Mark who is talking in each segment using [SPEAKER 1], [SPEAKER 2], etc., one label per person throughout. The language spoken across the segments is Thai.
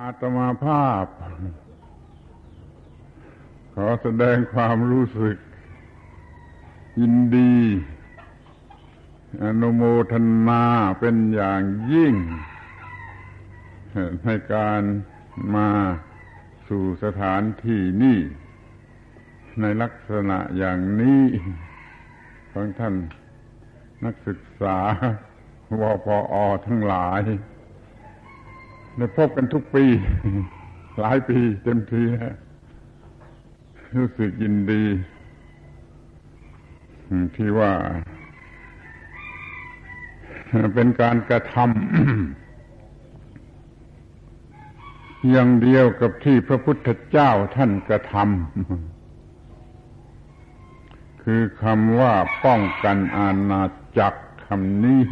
[SPEAKER 1] อาตมาภาพ ขอแสดงความรู้สึก ยินดี อนุโมทนาเป็นอย่างยิ่ง ในการมาสู่สถานที่นี้ในลักษณะอย่างนี้ของท่านนักศึกษาวปออทั้งหลาย ได้พบกันทุกปี หลายปีเต็มทีแล้วรู้สึกยินดี ที่ว่า เป็นการกระทำอย่างเดียวกับที่พระพุทธเจ้าท่านกระทำคือคำว่าป้องกันอาณาจักรคำนี้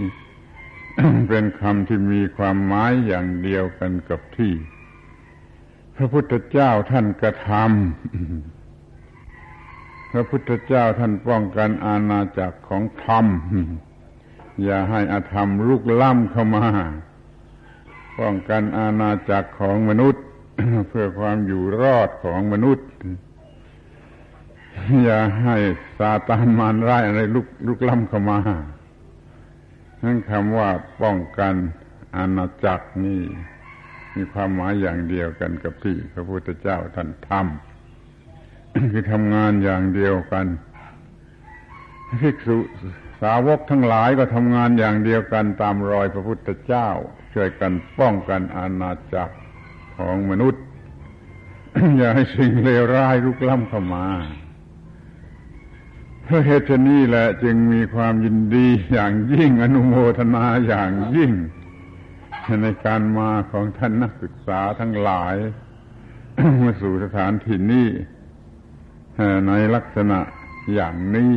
[SPEAKER 1] เป็นคำที่มีความหมายอย่างเดียวกันกับที่ พระพุทธเจ้าท่านกระทำพระพุทธเจ้าท่านป้องกันอาณาจักรของธรรม อย่าให้อาธรรมลุกล้ำเข้ามา ป้องกันอาณาจักรของมนุษย์ เพื่อความอยู่รอดของมนุษย์ อย่าให้ซาตานมารร้ายอะไรลุกลุกล้ำเข้ามา นั่นคำว่าป้องกันอาณาจักรนี่ มีความหมายอย่างเดียวกันกับที่พระพุทธเจ้าท่านทำคือทำงานอย่างเดียวกันภิกษุสาวกทั้งหลายก็ทำงานอย่างเดียวกันตามรอยพระพุทธเจ้า ช่วยกันป้องกันอาณาจักรของมนุษย์ อย่าให้สิ่งเลวร้ายลุกล้ำเข้ามา เพราะเหตุนี้แหละจึงมีความยินดีอย่างยิ่งอนุโมทนาอย่างยิ่ง ในการมาของท่านนักศึกษาทั้งหลายมาสู่สถานที่นี้ในลักษณะอย่างนี้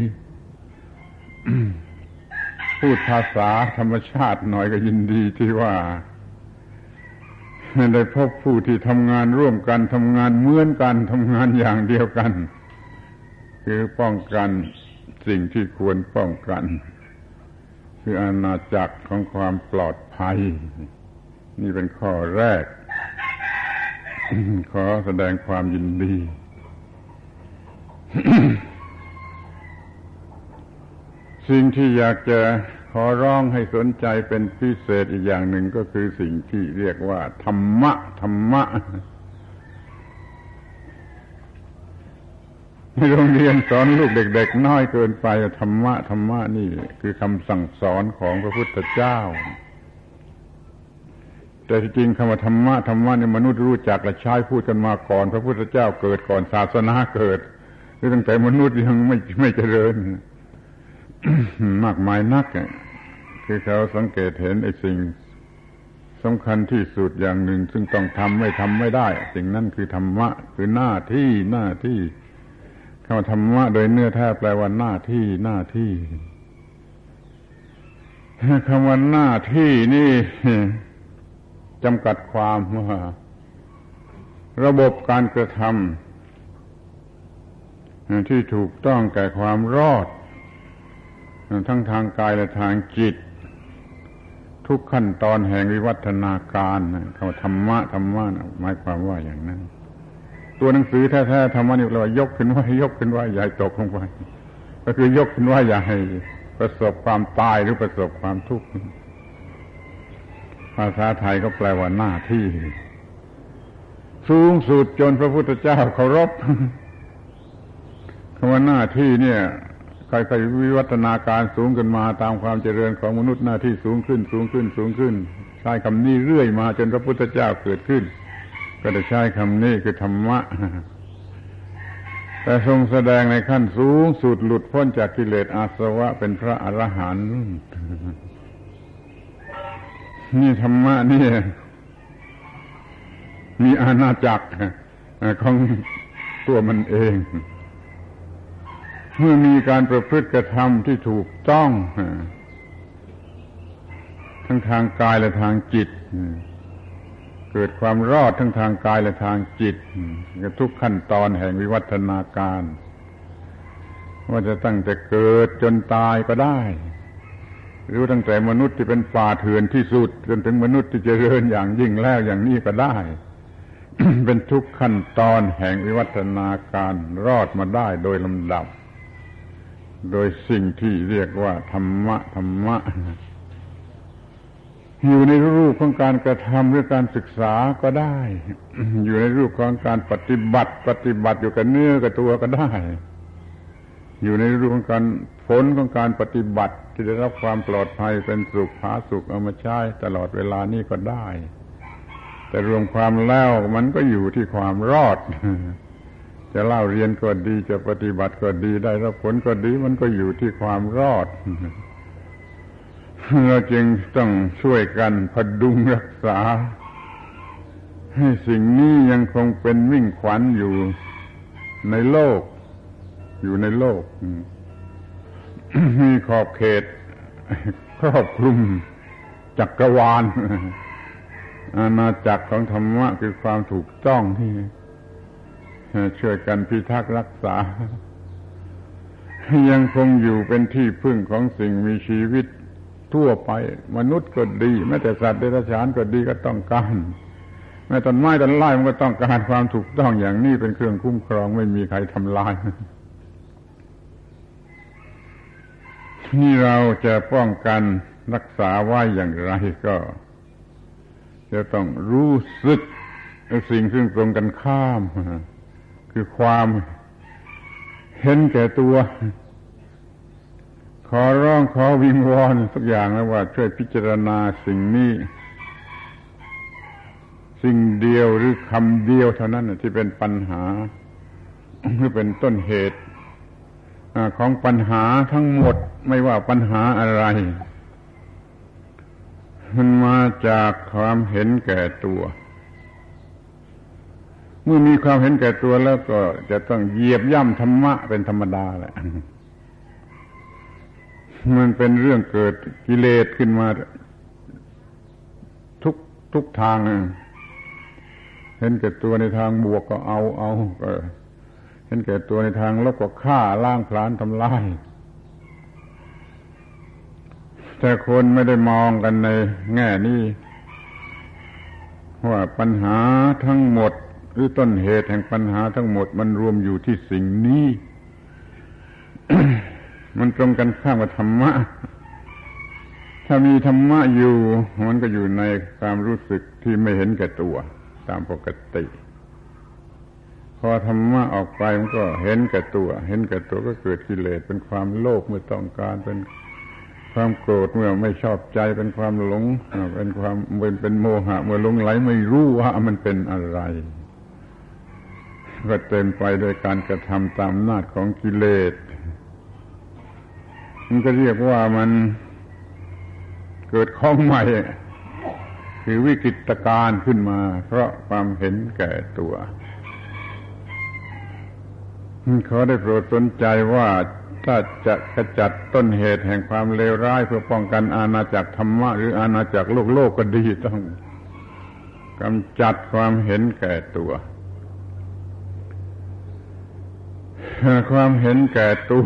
[SPEAKER 1] พูดภาษาธรรมชาติหน่อยก็ยินดีที่ว่าได้พบผู้ที่ทำงานร่วมกันทำงานเหมือนกันทำงานอย่างเดียวกัน คือป้องกัน สิ่งที่ควรป้องกัน คืออาณาจักรของความปลอดภัย นี่เป็นข้อแรก ขอแสดงความยินดีสิ่งที่อยากจะขอร้องให้สนใจเป็นพิเศษอีกอย่างหนึ่งก็คือสิ่งที่เรียกว่า ธรรมะ ธรรมะ โรงเรียนสอนลูกเด็ก ๆ น้อยเกินไปธรรมะธรรมะนี่คือคำสั่งสอนของพระพุทธเจ้า แต่จริงคำว่าธรรมะธรรมะนี่มนุษย์รู้จักและใช้พูดกันมาก่อน พระพุทธเจ้าเกิดก่อนศาสนาเกิดหรือตั้งแต่มนุษย์ยังไม่ไม่เจริญ มากมายนักคือเขาสังเกตเห็นไอ้สิ่งสำคัญที่สุดอย่างหนึ่ง ซึ่งต้องทำไม่ทำไม่ได้ สิ่งนั้นคือธรรมะ คือหน้าที่หน้าที่ คำธรรมะโดยเนื้อแท้แปลว่าหน้าที่หน้าที่คำว่าหน้าที่นี่จำกัดความว่า ระบบการกระทำที่ถูกต้องแก่ความรอด ทั้งทางกายและทางจิต ทุกขั้นตอนแห่งวิวัฒนาการคำว่าธรรมะธรรมะหมายความว่าอย่างนั้น ตัวหนังสือแท้ๆธรรมะนี่เรายกขึ้นไว้ยกขึ้นไว้ใหญ่ตกลงไปก็คือยกขึ้นไว้อย่าให้ประสบความตายหรือประสบความทุกข์ภาษาไทยก็แปลว่าหน้าที่ สูงสุดจนพระพุทธเจ้าเคารพคำว่าหน้าที่เนี่ยใครๆวิวัฒนาการสูงกันมาตามความเจริญของมนุษย์หน้าที่สูงขึ้น สูงขึ้น สูงขึ้นใช้คำนี้เรื่อยมาจนพระพุทธเจ้าเกิดขึ้น ก็ได้ใช้คำนี้คือธรรมะ แต่ทรงแสดงในขั้นสูงสุดหลุดพ้นจากกิเลสอาสวะเป็นพระอรหันต์นี่ธรรมะนี่มีอาณาจักรของตัวมันเอง เมื่อมีการประพฤติกระทำที่ถูกต้อง ทั้งทางกายและทางจิต เกิดความรอดทั้งทางกายและทางจิตทุกขั้นตอนแห่งวิวัฒนาการ ว่าจะตั้งแต่เกิดจนตายก็ได้ หรือตั้งแต่มนุษย์ที่เป็นป่าเถื่อนที่สุด จนถึงมนุษย์ที่จเจริญอย่างยิ่งแล้วอย่างนี้ก็ได้ เป็นทุกขั้นตอนแห่งวิวัฒนาการรอดมาได้โดยลำดับ โดยสิ่งที่เรียกว่าธรรมะธรรมะ อยู่ในรูปของการกระทำหรือการศึกษาก็ได้ อยู่ในรูปของการปฏิบัติ ปฏิบัติอยู่กับเนื้อกับตัวก็ได้ อยู่ในรูปของการผลของการปฏิบัติ ที่ได้รับความปลอดภัยเป็นสุขผาสุขเอามาใช้ตลอดเวลานี้ก็ได้ แต่รวมความแล้วมันก็อยู่ที่ความรอด จะเล่าเรียนก็ดีจะปฏิบัติก็ดีได้รับผลก็ดีมันก็อยู่ที่ความรอด เราจึงต้องช่วยกันพดุงรักษา ให้สิ่งนี้ยังคงเป็นวิ่งขวัญอยู่ในโลก อยู่ในโลก มีขอบเขต ครอบคลุมจักรวาลอาณาจักรของธรรมะคือความถูกต้องที่ช่วยกันพิทักษ์รักษา ยังคงอยู่เป็นที่พึ่งของสิ่งมีชีวิต ทั่วไป มนุษย์ก็ดี แม้แต่สัตว์เดรัจฉานก็ดีก็ต้องการแม้ต้นไม้ต้นไม้มันก็ต้องการความถูกต้องอย่างนี้เป็นเครื่องคุ้มครองไม่มีใครทำลาย นี่เราจะป้องกันรักษาไว้อย่างไรก็ จะต้องรู้สึกสิ่งซึ่งตรงกันข้าม คือความเห็นแก่ตัว ขอร้องขอวิงวอนสักอย่างนะว่า ช่วยพิจารณาสิ่งนี้ สิ่งเดียวหรือคำเดียวเท่านั้นที่เป็นปัญหาหรือเป็นต้นเหตุของปัญหาทั้งหมดไม่ว่าปัญหาอะไร มันมาจากความเห็นแก่ตัว เมื่อมีความเห็นแก่ตัวแล้วก็จะต้องเหยียบย่ำธรรมะเป็นธรรมดาแหละ มันเป็นเรื่องเกิดกิเลสขึ้นมา ทุกทุกทาง เห็นแก่ตัวในทางบวกก็เอาเอาก็เห็นแก่ตัวในทางลบก็ฆ่าล้างพลานทำลายแต่คนไม่ได้มองกันในแง่นี้ว่าปัญหาทั้งหมด หรือต้นเหตุแห่งปัญหาทั้งหมดมันรวมอยู่ที่สิ่งนี้ มันตรงกันข้ามกับธรรมะ ถ้ามีธรรมะอยู่ มันก็อยู่ในความรู้สึกที่ไม่เห็นแก่ตัว ตามปกติ พอธรรมะออกไปมันก็เห็นแก่ตัว เห็นแก่ตัวก็เกิดกิเลสเป็นความโลภเมื่อต้องการเป็นความโกรธเมื่อไม่ชอบใจเป็นความหลงเป็นความเป็นเป็นโมหะ เมื่อหลงไหลไม่รู้ว่ามันเป็นอะไรก็เต็มไปโดยการกระทำตามนาจของกิเลส มันก็เรียกว่ามันเกิดข้องใหม่คือวิกฤตการขึ้นมา เพราะความเห็นแก่ตัว เขาได้โปรดสนใจว่าถ้าจะกระจัดต้นเหตุแห่งความเลวร้าย เพื่อป้องกันอาณาจักรธรรมะ หรืออาณาจักรโลกโลกก็ดีต้องกำจัดความเห็นแก่ตัว ความเห็นแก่ตัว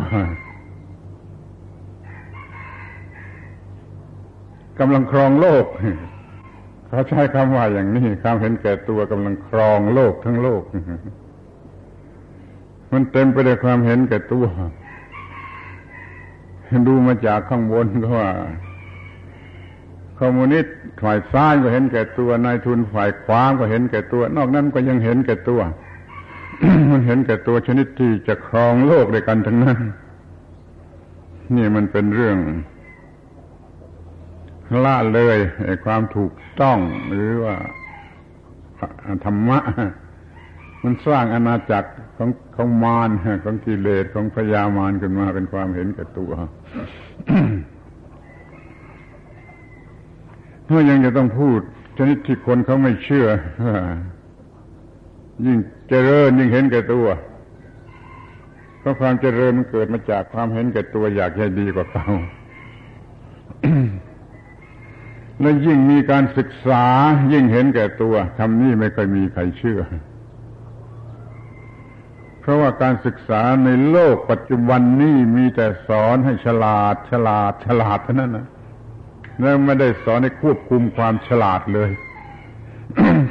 [SPEAKER 1] กำลังครองโลกเขาใช้คำว่าอย่างนี้ความเห็นแก่ตัวกำลังครองโลกทั้งโลก มันเต็มไปด้วยความเห็นแก่ตัว ดูมาจากข้างบนก็ว่าคอมมิวนิสต์ฝ่ายซ้ายก็เห็นแก่ตัวนายทุนฝ่ายขวาก็เห็นแก่ตัว นอกนั้นก็ยังเห็นแก่ตัว มันเห็นแก่ตัวชนิดที่จะครองโลกด้วยกันทั้งนั้น นี่มันเป็นเรื่อง ละเลยความถูกต้องหรือว่าธรรมะ มันสร้างอาณาจักรของของมารของกิเลสของพยามารขึ้นมาเป็นความเห็นแก่ตัวเมื่อยังจะต้องพูดชนิดที่คนเขาไม่เชื่อยิ่งเจริญยิ่งเห็นแก่ตัวเพราะความเจริญมันเกิดมาจากความเห็นแก่ตัวอยากให้ดีกว่าเขา และยิ่งมีการศึกษายิ่งเห็นแก่ตัวคำนี้ไม่เคยมีใครเชื่อ เพราะว่าการศึกษาในโลกปัจจุบันนี้มีแต่สอนให้ฉลาด ฉลาด ฉลาดเท่านั้นนะแล้วไม่ได้สอนให้ควบคุมความฉลาดเลย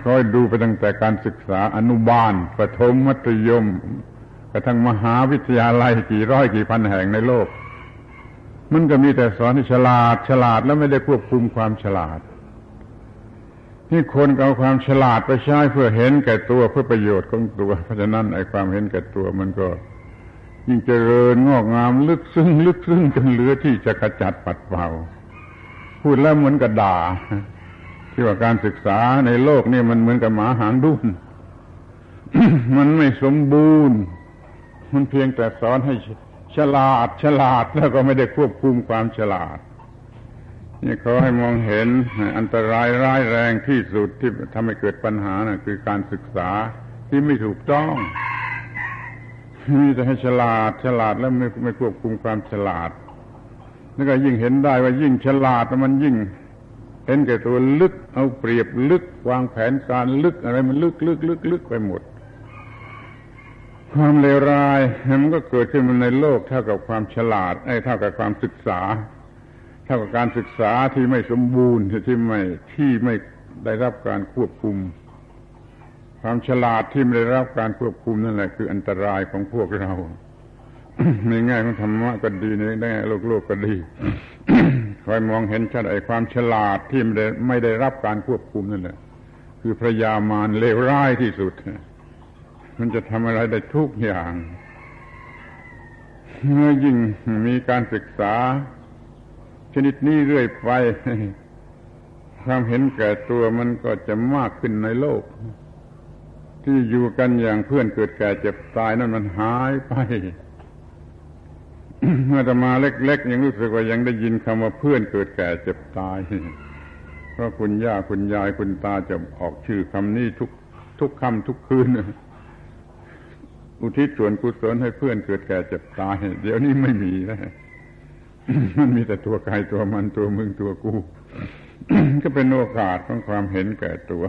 [SPEAKER 1] คอยดูไปตั้งแต่การศึกษาอนุบาลประถมมัธยมกระทั่งมหาวิทยาลัยกี่ร้อยกี่พันแห่งในโลก มันก็มีแต่สอนที่ฉลาดฉลาดแล้วไม่ได้ควบคุมความฉลาดที่คนเอาความฉลาดไปใช้เพื่อเห็นแก่ตัวเพื่อประโยชน์ของตัว เพราะฉะนั้นไอ้ความเห็นแก่ตัวมันก็ ยิ่งเจริญงอกงามลึกซึ้งลึกซึ้งจนเหลือที่จะกระจัดปัดเป่า พูดแล้วเหมือนกับด่า ที่ว่าการศึกษาในโลกนี่มันเหมือนกับหมาหางดุนมันไม่สมบูรณ์ มันเพียงแต่สอนให้ ฉลาดฉลาดแล้วก็ไม่ได้ควบคุมความฉลาด นี่เขาให้มองเห็นอันตรายร้ายแรงที่สุดที่ทำให้เกิดปัญหานะ่ะคือการศึกษาที่ไม่ถูกต้องมีแต่ให้ฉลาดฉลาดแล้วไม่ไม่ควบคุมความฉลาด แล้วก็ยิ่งเห็นได้ว่ายิ่งฉลาดมันยิ่ง เห็นแก่ตัวลึกเอาเปรียบลึกวางแผนการลึกอะไรมันลึกลึกลึกลึกไปหมด ความเลวร้ายมันก็เกิดขึ้นมาในโลกเท่ากับความฉลาดไอ้เท่ากับความศึกษา เท่ากับการศึกษาที่ไม่สมบูรณ์ที่ไม่ที่ไม่ได้รับการควบคุม ความฉลาดที่ไม่ได้รับการควบคุมนั่นแหละคืออันตรายของพวกเราในแง่ของธรรมะก็ดีในแง่โลกโลกก็ดีคอยมองเห็นชัดไอ้ความฉลาดที่ไม่ได้ไม่ได้รับการควบคุมนั่นแหละคือพระยามารเลวร้ายที่สุด มันจะทำอะไรได้ทุกอย่างเมื่อยิ่งมีการศึกษา ชนิดนี้เรื่อยไปความเห็นแก่ตัวมันก็จะมากขึ้นในโลก ที่อยู่กันอย่างเพื่อนเกิดแก่เจ็บตายนั่นมันหายไปเมื่อจะมาเล็ก ๆ ยังรู้สึกว่ายังได้ยินคำว่าเพื่อนเกิดแก่เจ็บตายเพราะคุณย่าคุณยายคุณตาจะออกชื่อคำนี้ทุกทุกคำทุกคืน อุทิศส่วนกุศลให้เพื่อนเกิดแก่เจ็บตาย เดี๋ยวนี้ไม่มีแล้วมันมีแต่ตัวกายตัวมันตัวมึงตัวกูก็เป็นโอกาสของความเห็นแก่ตัว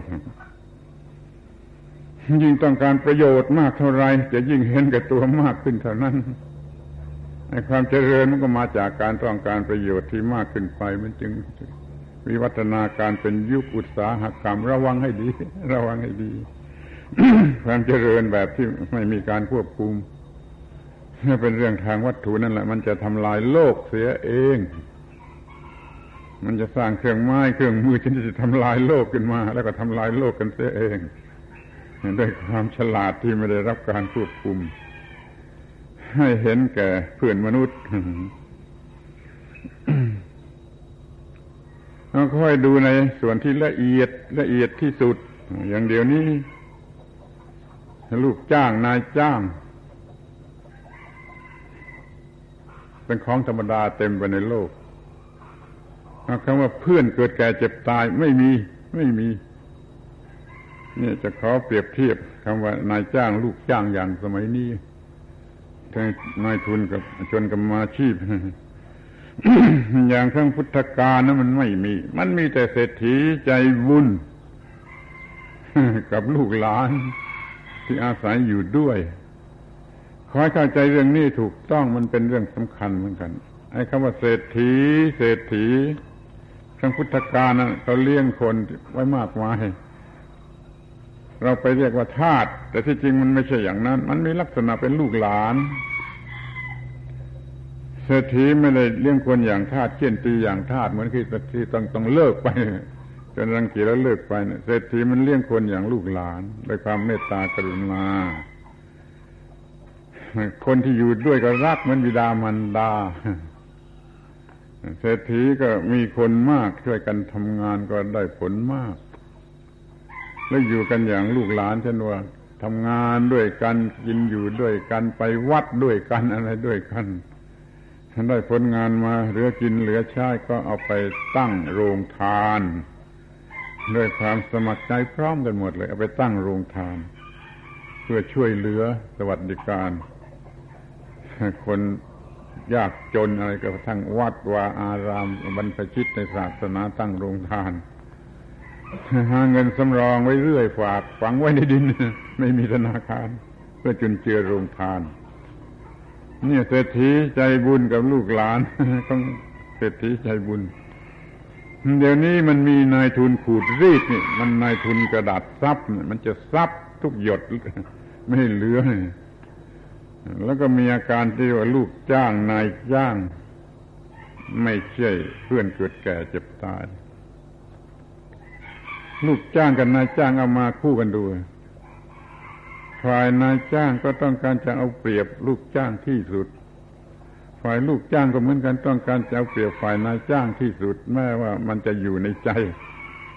[SPEAKER 1] ยิ่งต้องการประโยชน์มากเท่าไรจะยิ่งเห็นแก่ตัวมากขึ้นเท่านั้นในความเจริญมันก็มาจากการต้องการประโยชน์ที่มากขึ้นไปมันจึงวิวัฒนาการเป็นยุคอุตสาหกรรม ระวังให้ดี ระวังให้ดี ความเจริญแบบที่ไม่มีการควบคุมถ้าเป็นเรื่องทางวัตถุนั่นแหละ มันจะทำลายโลกเสียเอง มันจะสร้างเครื่องไม้เครื่องมือที่จะทำลายโลกขึ้นมา แล้วก็ทำลายโลกกันเสียเองด้วยความฉลาดที่ไม่ได้รับการควบคุม ให้เห็นแก่เพื่อนมนุษย์เราค่อยดูในส่วนที่ละเอียดละเอียดที่สุด อย่างเดียวนี้ ลูกจ้างนายจ้าง เป็นของธรรมดาเต็มไปในโลกคำว่าเพื่อนเกิดแก่เจ็บตายไม่มีไม่มีนี่จะขอเปรียบเทียบคำว่านายจ้าง ลูกจ้างอย่างสมัยนี้ทั้งนายทุนกับชนกรรมาชีพ อย่างทั้งพุทธกาลนั้นมันไม่มี มันมีแต่เศรษฐีใจบุญกับลูกหลาน ที่อาศัยอยู่ด้วย ขอให้เข้าใจเรื่องนี้ถูกต้องมันเป็นเรื่องสำคัญเหมือนกัน ไอ้คำว่าเศรษฐี เศรษฐีทั้งพุทธกาลนะเขาเลี้ยงคนไว้มากมายเราไปเรียกว่าทาสแต่ที่จริงมันไม่ใช่อย่างนั้น มันมีลักษณะเป็นลูกหลาน เศรษฐีไม่ได้เลี้ยงคนอย่างทาสเช่นตีอย่างทาสเหมือนที่ที่ต้องต้องเลิกไป จนรังเกียจแล้วเลิกไปเศรษฐีมันเลี้ยงคนอย่างลูกหลานด้วยความเมตตากรุณาคนที่อยู่ด้วยก็รักเหมือนบิดามันดา เศรษฐีก็มีคนมากช่วยกันทำงานก็ได้ผลมาก แล้วอยู่กันอย่างลูกหลานเช่นว่าทำงานด้วยกันกินอยู่ด้วยกันไปวัดด้วยกันอะไรด้วยกันได้ผลงานมาเหลือกินเหลือใช้ก็เอาไปตั้งโรงทาน ด้วยความสมัครใจพร้อมกันหมดเลย เอาไปตั้งโรงทาน เพื่อช่วยเหลือสวัสดิการ คนยากจนอะไรก็ทั้งวัดวาอารามบรรพชิตในศาสนาตั้งโรงทานหาเงินสำรองไว้เรื่อยฝากฝังไว้ในดิน ไม่มีธนาคาร เพื่อจุนเจือโรงทาน เนี่ยเศรษฐีใจบุญกับลูกหลานต้องเศรษฐีใจบุญ เดี๋ยวนี้มันมีนายทุนขูดรีดนี่มันนายทุนกระดาษซับมันจะซับทุกหยดไม่เหลือแล้วก็มีอาการที่ว่าลูกจ้างนายจ้าง ไม่ใช่เพื่อนเกิดแก่เจ็บตาย ลูกจ้างกับนายจ้างเอามาคู่กันดูฝ่ายนายจ้างก็ต้องการจะเอาเปรียบลูกจ้างที่สุด ฝ่ายลูกจ้างก็เหมือนกันต้องการจะเอาเปรียบฝ่ายนายจ้างที่สุดแม้ว่ามันจะอยู่ในใจ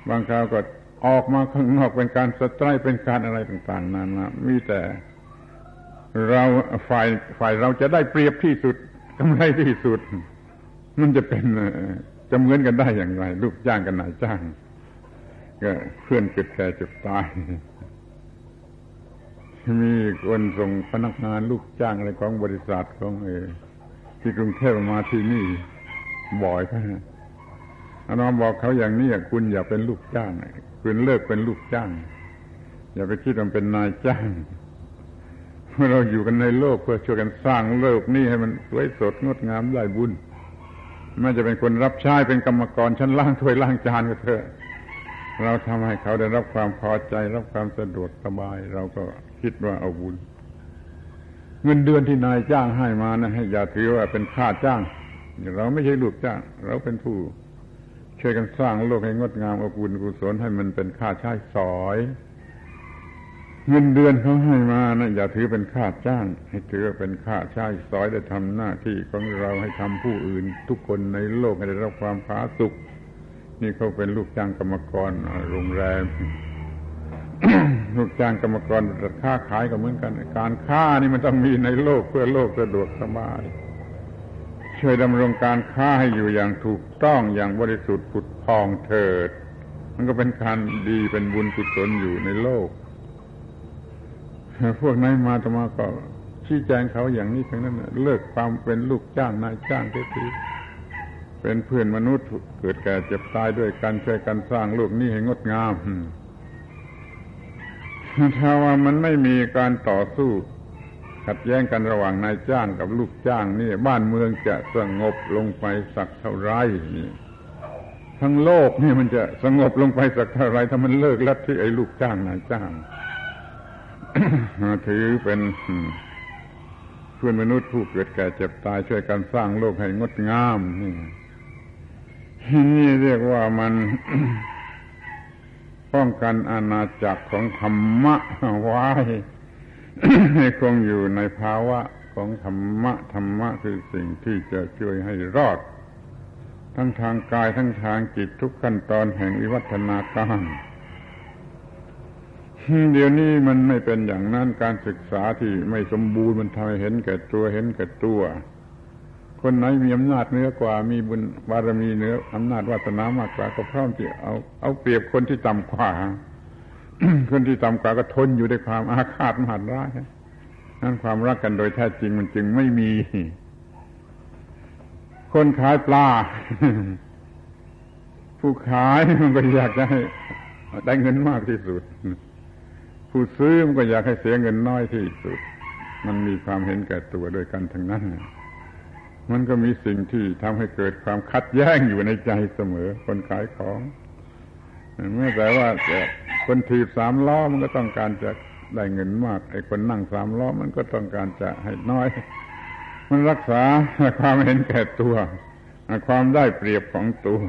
[SPEAKER 1] บางคราวก็ออกมาข้างนอกเป็นการสตรายเป็นการอะไรต่างๆนานามีแต่ เราฝ่ายฝ่ายเราจะได้เปรียบที่สุดกำไรที่สุด มันจะเป็นจะเหมือนกันได้อย่างไร ลูกจ้างกับนายจ้าง ก็เพื่อนเกิดแก่เจ็บตายมีคนส่งพนักงานลูกจ้างอะไรของบริษัทของเอ ที่กรุงเทพมาที่นี่บ่อยครับอาน้องบอกเขาอย่างนี้คุณอย่าเป็นลูกจ้างคุณเลิกเป็นลูกจ้าง อย่าไปคิดว่าเป็นนายจ้างเราอยู่กันในโลกเพื่อช่วยกันสร้างโลกนี้ให้มันสวยสดงดงามได้บุญไม่จะเป็นคนรับใช้เป็นกรรมกรชั้นล่างถ้วยล่างจานก็เถอะเราทำให้เขาได้รับความพอใจ รับความสะดวกสบาย เราก็คิดว่าเอาบุญ เงินเดือนที่นายจ้างให้มานะให้อย่าถือว่าเป็นค่าจ้าง เราไม่ใช่ลูกจ้าง เราเป็นผู้ช่วยกันสร้างโลกให้งดงามอบอุ่นกุศลให้มันเป็นค่าใช้สอย เงินเดือนเขาให้มานะอย่าถือเป็นค่าจ้าง ให้ถือเป็นค่าใช้สอยได้ทำหน้าที่ของเราให้ทำผู้อื่น ทุกคนในโลกให้ได้รับความผาสุกนี่เขาเป็นลูกจ้างกรรมกรโรงแรม ลูกจ้างกรรมกรค้าขายก็เหมือนกัน การค้านี่มันต้องมีในโลกเพื่อโลกสะดวกสบาย ช่วยดำรงการค้าให้อยู่อย่างถูกต้องอย่างบริสุทธิ์ผุดพองเถิด มันก็เป็นการดีเป็นบุญกุศลอยู่ในโลก พวกนายมาตมาก็ชี้แจงเขาอย่างนี้ทั้งนั้นเลิกความเป็นลูกจ้างนายจ้างทีเป็นเพื่อนมนุษย์เกิดแก่เจ็บตายด้วยกันช่วยกันสร้างโลกนี้ให้งดงาม ถ้าว่ามันไม่มีการต่อสู้ ขัดแย้งกันระหว่างนายจ้างกับลูกจ้างนี่บ้านเมืองจะสงบลงไปสักเท่าไรนี่ทั้งโลกนี่มันจะสงบลงไปสักเท่าไรถ้ามันเลิกลัทธิไอ้ลูกจ้างนายจ้างถือเป็นเพื่อนมนุษย์ผู้เกิดแก่เจ็บตายช่วยกันสร้างโลกให้งดงามนี่นี่เรียกว่ามัน ป้องกันอาณาจักรของธรรมะไว้ให้คงอยู่ในภาวะของธรรมะ ธรรมะคือสิ่งที่จะช่วยให้รอด ทั้งทางกายทั้งทางจิตทุกขั้นตอนแห่งวิวัฒนาการเดี๋ยวนี้มันไม่เป็นอย่างนั้นการศึกษาที่ไม่สมบูรณ์มันทำให้เห็นแก่ตัวเห็นแก่ตัว คนไหนมีอำนาจเหนือกว่า มีบุญบารมีเหนืออำนาจวาสนามากกว่าก็พร้อมที่เอาเอาเปรียบคนที่ต่ำกว่า คนที่ต่ำกว่าก็ทนอยู่ด้วยความอาฆาตมหันร้ายนั้นความรักกันโดยแท้จริงมันจึงไม่มี คนขายปลา ผู้ขายมันก็อยากจะให้ได้เงินมากที่สุด ผู้ซื้อมันก็อยากให้เสียเงินน้อยที่สุด มันมีความเห็นแก่ตัวโดยกันทั้งนั้น มันก็มีสิ่งที่ทำให้เกิดความคัดแย้งอยู่ในใจเสมอ คนขายของเมื่อแต่ว่าคนถีบสามล้อมันก็ต้องการจะได้เงินมากไอ้คนนั่งสามล้อมันก็ต้องการจะให้น้อย มันรักษาความเห็นแก่ตัวความได้เปรียบของตัว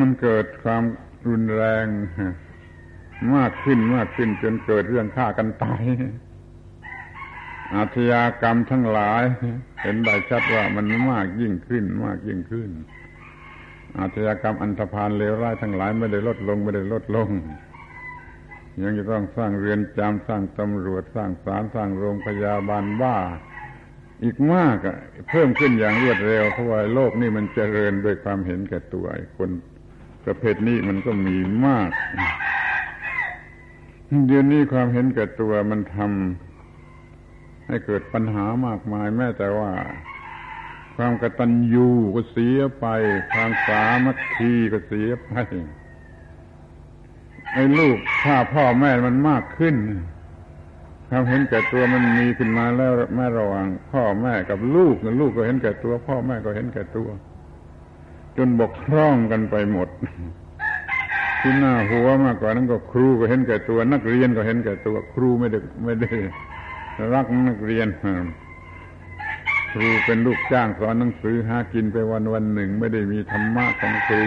[SPEAKER 1] มันเกิดความรุนแรงมากขึ้นมากขึ้นจนเกิดเรื่องฆ่ากันตาย อาชญากรรมทั้งหลาย เห็นได้ชัดว่ามันมากยิ่งขึ้นมากยิ่งขึ้น อาชญากรรมอันธพาลเลวร้ายทั้งหลายไม่ได้ลดลงไม่ได้ลดลง ยังจะต้องสร้างเรือนจำสร้างตำรวจสร้างศาลสร้างโรงพยาบาลบ้า อีกมากอะเพิ่มขึ้นอย่างรวดเร็วเพราะว่าโลกนี่มันเจริญด้วยความเห็นแก่ตัวคนประเภทนี้มันก็มีมากเดี๋ยวนี้ความเห็นแก่ตัวมันทำ ให้เกิดปัญหามากมายแม้แต่ว่า ความกตัญญูก็เสียไป ความสามัคคีก็เสียไปไอ้ลูกถ้าพ่อแม่มันมากขึ้นความเห็นแก่ตัวมันมีขึ้นมาแล้วแม่ระว่างพ่อแม่กับลูกลูกก็เห็นแก่ตัว พ่อแม่ก็เห็นแก่ตัว จนบกพร่องกันไปหมดที่หน้าหัวมากกว่านั้นก็ครูก็เห็นแก่ตัว นักเรียนก็เห็นแก่ตัว ครูไม่ได้ไม่ได้ รักนักเรียนครูเป็นลูกจ้างสอนหนังสือหากินไปวันวันหนึ่ง ไม่ได้มีธรรมะของครู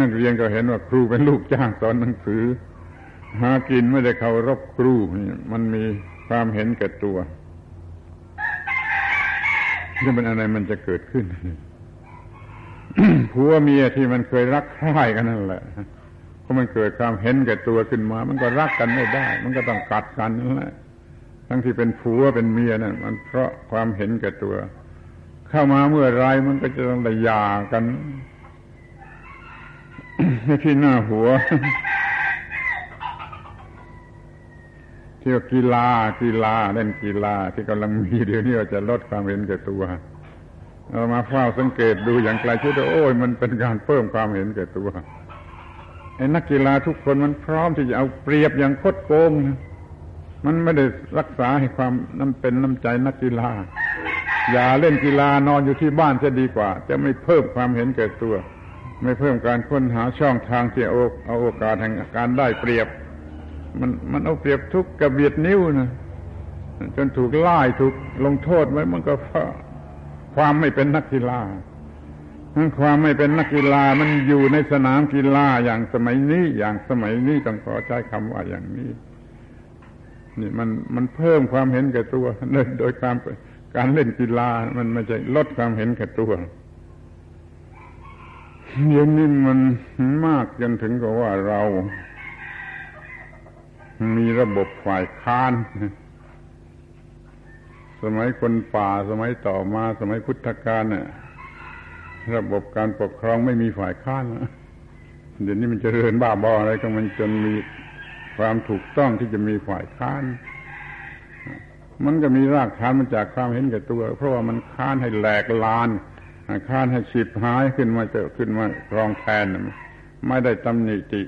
[SPEAKER 1] นักเรียนก็เห็นว่าครูเป็นลูกจ้างสอนหนังสือ หากินไม่ได้เคารพครูมันมีความเห็นแก่ตัวจะเป็นอะไรมันจะเกิดขึ้นผัวเมียที่มันเคยรักใคร่กันนั่นแหละเพราะมันเกิดความเห็นแก่ตัวขึ้นมา มันก็รักกันไม่ได้ มันก็ต้องกัดกันนั่นแหละ ทั้งที่เป็นผัวเป็นเมียนั่นมันเพราะความเห็นแก่ตัว เข้ามาเมื่อไรมันก็จะต้องระยากันที่หน้าหัวที่ว่ากีฬากีฬาเล่นกีฬาที่กำลังมีเดี๋ยวนี้จะลดความเห็นแก่ตัวเรามาเฝ้าสังเกตดูอย่างไกลชิดโอ้ยมันเป็นการเพิ่มความเห็นแก่ตัวไอ้นักกีฬาทุกคนมันพร้อมที่จะเอาเปรียบอย่างคดโกง มันไม่ได้รักษาให้ความน้ำเป็นน้ำใจนักกีฬา อย่าเล่นกีฬานอนอยู่ที่บ้านจะดีกว่า จะไม่เพิ่มความเห็นแก่ตัว ไม่เพิ่มการค้นหาช่องทางที่เอาโอกาสแห่งการได้เปรียบ มันมันเอาเปรียบทุกกระเบียดนิ้วนะจนถูกไล่ถูกลงโทษไว้มันก็ความไม่เป็นนักกีฬาความไม่เป็นนักกีฬามันอยู่ในสนามกีฬาอย่างสมัยนี้อย่างสมัยนี้ต้องขอใช้คำว่าอย่างนี้ นี่มันมันเพิ่มความเห็นแก่ตัวโดยการการเล่นกีฬามันไม่ใช่ลดความเห็นแก่ตัวเดี๋ยวนี้มันมากจนถึงกับว่าเรา มีระบบฝ่ายค้าน สมัยคนป่าสมัยต่อมา สมัยพุทธกาลเนี่ยระบบการปกครองไม่มีฝ่ายค้านเดี๋ยวนี้มันจะเริญบ้าบออะไรก็มันจนมี ความถูกต้องที่จะมีฝ่ายค้าน มันก็มีรากฐานมาจากความเห็นแก่ตัว เพราะว่ามันค้านให้แหลกลานค้านให้ฉิบหายขึ้นมาจะขึ้นมาครองแทน ไม่ได้ตำหนิติ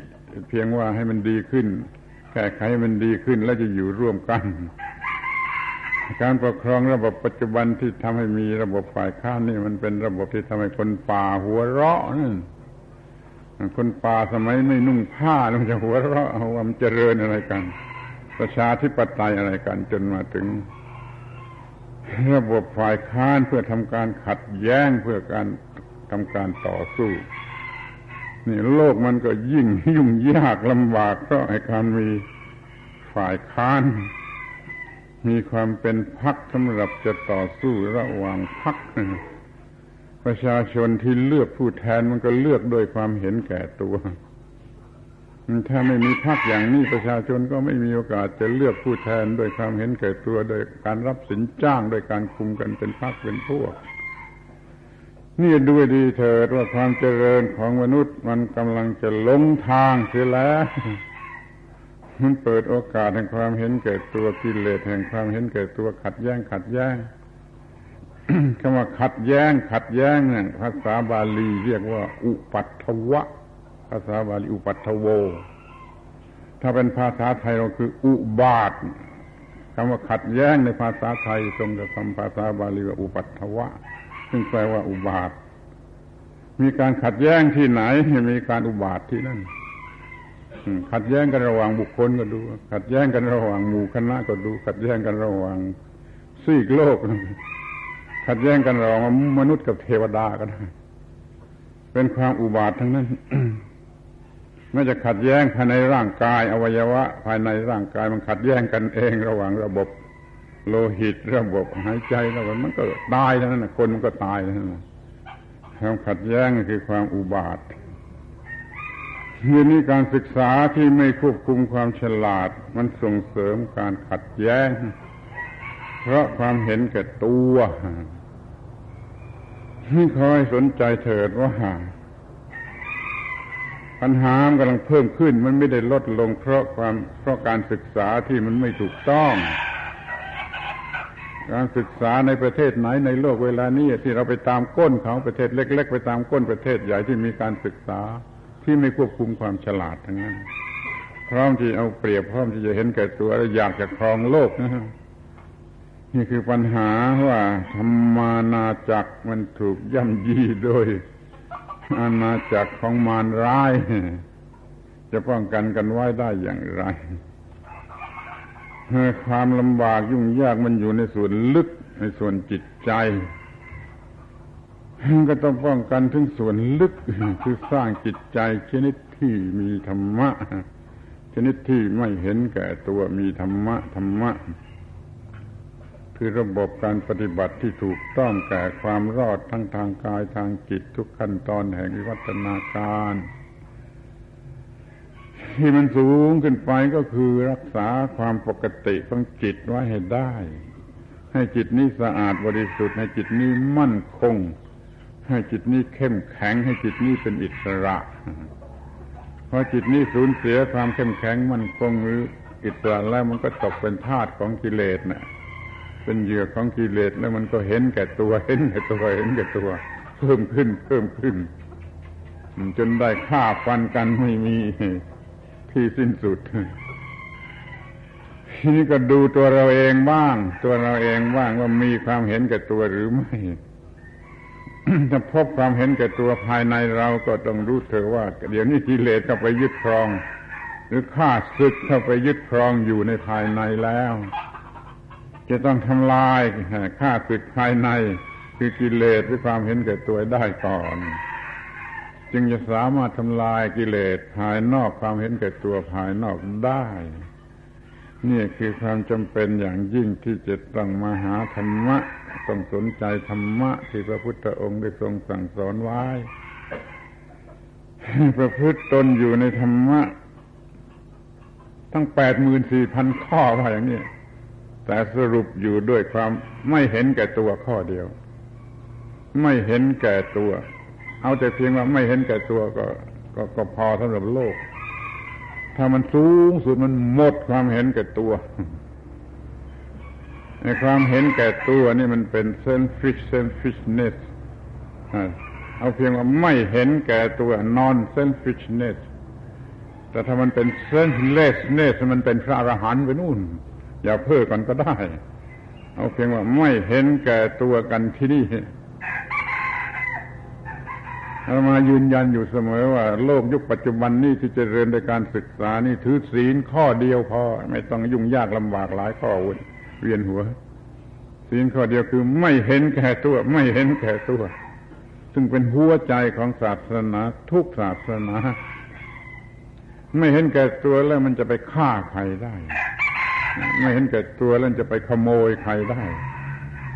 [SPEAKER 1] เพียงว่าให้มันดีขึ้น แก้ไขให้มันดีขึ้นแล้วจะอยู่ร่วมกันการปกครองระบบปัจจุบันที่ทำให้มีระบบฝ่ายค้านนี่มันเป็นระบบที่ทำให้คนป่าหัวเราะนั่น คนป่าสมัยไม่นุ่งผ้ามันจะหัวเราะว่ามันเจริญอะไรกัน ประชาธิปไตยอะไรกัน จนมาถึง ระบบฝ่ายค้านเพื่อทำการขัดแย้งเพื่อการทำการต่อสู้นี่โลกมันก็ยิ่งยุ่งยากลำบากเพราะไอ้การมีฝ่ายค้าน มีความเป็นพักสำหรับจะต่อสู้ระหว่างพัก ประชาชนที่เลือกผู้แทนมันก็เลือกโดยความเห็นแก่ตัว ถ้าไม่มีพักอย่างนี้ประชาชนก็ไม่มีโอกาสจะเลือกผู้แทนโดยความเห็นแก่ตัว โดยการรับสินจ้างโดยการคุมกันเป็นพักเป็นพวก นี่ด้วยดีเถิดว่าความเจริญของมนุษย์มันกำลังจะลงทางเสียแล้ว มันเปิดโอกาสแห่งความเห็นแก่ตัวกิเลสแห่งความเห็นแก่ตัวขัดแย้งขัดแย้ง คำว่าขัดแย้ง ขัดแย้งเนี่ยภาษาบาลีเรียกว่า อุปัตถวะ ภาษาบาลีอุปัตถโว ถ้าเป็นภาษาไทยเราคือ อุบาทคำว่าขัดแย้งในภาษาไทยตรงกับคำภาษาบาลีว่าอุปัตถวะ ซึ่งแปลว่าอุบาท มีการขัดแย้งที่ไหน มีการอุบาทที่นั่นขัดแย้งกันระหว่างบุคคลก็ดู ขัดแย้งกันระหว่างหมู่คณะก็ดู ขัดแย้งกันระหว่างซีกโลก ขัดแย้งกันระหว่างมนุษย์กับเทวดาก็ได้เป็นความอุบาททั้งนั้นไม่จะขัดแย้งภายในร่างกาย อวัยวะ ภายในร่างกายมันขัดแย้งกันเองระหว่างระบบโลหิตระบบหายใจแล้วมันก็ตายเท่านั้นคนมันก็ตายเท่านั้นความขัดแย้งคือความอุบาทเมื่อนี้การศึกษาที่ไม่ควบคุมความฉลาด มันส่งเสริมการขัดแย้ง เพราะความเห็นแก่ตัว คอยสนใจเถิดว่าปัญหามกำลังเพิ่มขึ้น มันไม่ได้ลดลงเพราะความเพราะการศึกษาที่มันไม่ถูกต้อง การศึกษาในประเทศไหนในโลกเวลานี้ที่เราไปตามก้นเขาประเทศเล็ก ๆ ไปตามก้นประเทศใหญ่ที่มีการศึกษาที่ไม่ควบคุมความฉลาดทั้งนั้นพร้อมที่เอาเปรียบพร้อมที่จะเห็นแก่ตัวและอยากจะครองโลกนะ นี่คือปัญหาว่าธรรมานาจักมันถูกย่ำยีโดยอาณาจักรของมารร้าย จะป้องกันกันไว้ได้อย่างไรความลำบากยุ่งยากมันอยู่ในส่วนลึกในส่วนจิตใจก็ต้องป้องกันถึงส่วนลึกคือสร้างจิตใจชนิดที่มีธรรมะ ชนิดที่ไม่เห็นแก่ตัวมีธรรมะธรรมะ คือระบบการปฏิบัติที่ถูกต้องแก่ความรอดทั้งทางกายทางจิตทุกขั้นตอนแห่งวิวัฒนาการ ที่มันสูงขึ้นไปก็คือรักษาความปกติของจิตไว้ให้ได้ ให้จิตนี้สะอาดบริสุทธิ์ให้จิตนี้มั่นคง ให้จิตนี้เข้มแข็ง ให้จิตนี้เป็นอิสระพอจิตนี้สูญเสียความเข้มแข็งมั่นคงหรืออิสระแล้วมันก็ตกเป็นทาสของกิเลสนะ่ะ เป็นเหยื่อของกิเลสแล้วมันก็เห็นแก่ตัวเห็นแก่ตัวเห็นแก่ตัว เพิ่มขึ้น เพิ่มขึ้น จนได้ฆ่าฟันกันไม่มีที่สิ้นสุดทีนี้ก็ดูตัวเราเองบ้าง ตัวเราเองบ้างว่ามีความเห็นแก่ตัวหรือไม่ถ้าพบความเห็นแก่ตัวภายในเราก็ต้องรู้เถอะว่า เดี๋ยวนี้กิเลสเข้าไปยึดครอง หรือข้าศึกเข้าไปยึดครองอยู่ในภายในแล้ว จะต้องทำลายข้าศึกภายในคือกิเลสหรือความเห็นแก่ตัวได้ก่อน จึงจะสามารถทำลายกิเลสภายนอกความเห็นแก่ตัวภายนอกได้ นี่คือความจำเป็นอย่างยิ่งที่จะต้องมาหาธรรมะ ต้องสนใจธรรมะที่พระพุทธองค์ได้ทรงสั่งสอนไว้ประพฤติตนอยู่ในธรรมะ ตั้งแปดหมื่นสี่พันข้อว่าอย่างนี้ แต่สรุปอยู่ด้วยความไม่เห็นแก่ตัวข้อเดียว ไม่เห็นแก่ตัว เอาแต่เพียงว่าไม่เห็นแก่ตัวก็กก็พอสำหรับโลก ถ้ามันสูงสุดมันหมดความเห็นแก่ตัวในความเห็นแก่ตัวนี่มันเป็น selfish selfishness เอาเพียงว่าไม่เห็นแก่ตัว non selfishness แต่ถ้ามันเป็น selflessness มันเป็นพระอรหันต์ไปนู่น อย่าเพ้อกันก็ได้ เอาเพียงว่าไม่เห็นแก่ตัวกันที่นี่เรามายืนยันอยู่เสมอว่า โลกยุคปัจจุบันนี้ที่จเจริญในการศึกษานี่ถือศีลข้อเดียวพอ ไม่ต้องยุ่งยากลำบากหลายข้อวุ่นเวียนหัว ศีลข้อเดียวคือไม่เห็นแก่ตัว ไม่เห็นแก่ตัว ซึ่งเป็นหัวใจของศาสนาทุกศาสนา ไม่เห็นแก่ตัวแล้วมันจะไปฆ่าใครได้ ไม่เห็นแก่ตัวแล้วจะไปขโมยใครได้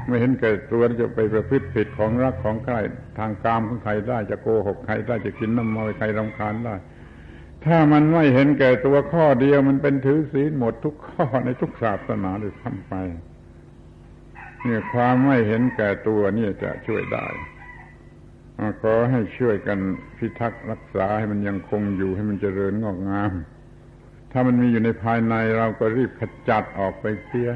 [SPEAKER 1] ไม่เห็นแก่ตัวแล้วจะไปประพฤติผิดของรักของใครทางกามของใครได้ จะโกหกใครได้จะกินน้ำมันใครรำคาญได้ ถ้ามันไม่เห็นแก่ตัวข้อเดียวมันเป็นถือศีลหมดทุกข้อในทุกศาสนาเลยทำไปเนี่ยความไม่เห็นแก่ตัวนี่จะช่วยได้ขอให้ช่วยกันพิทักษ์รักษาให้มันยังคงอยู่ให้มันเจริญงอกงาม ถ้ามันมีอยู่ในภายในเราก็รีบขจัดออกไปเสีย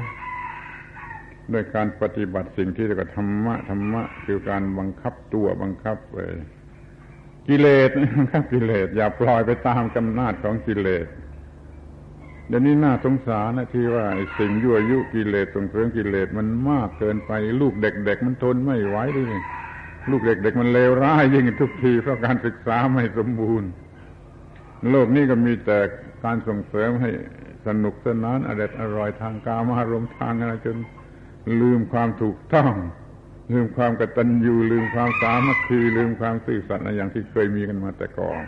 [SPEAKER 1] ด้วยการปฏิบัติสิ่งที่เรียกว่าธรรมะธรรมะคือการบังคับตัวบังคับไปกิเลสบังคับกิเลสอย่าปล่อยไปตามกำนาจของกิเลสเดี๋ยวนี้น่าสงสารนะที่ว่าสิ่งยั่วยุกิเลสส่งเสริมกิเลสมันมากเกินไป ลูกเด็ก ๆ มันทนไม่ไหวเลยลูกเด็ก ๆ มันเลวร้ายยิ่งทุกทีเพราะการศึกษาไม่สมบูรณ์ โลกนี้ก็มีแต่ การส่งเสริมให้สนุกสนานอร่อยอร่อยทางกามารมทางอะไรจนลืมความถูกต้อง ลืมความกตัญญูลืมความสามัคคีลืมความซื่อสัตย์ในอย่างที่เคยมีกันมาแต่ก่อน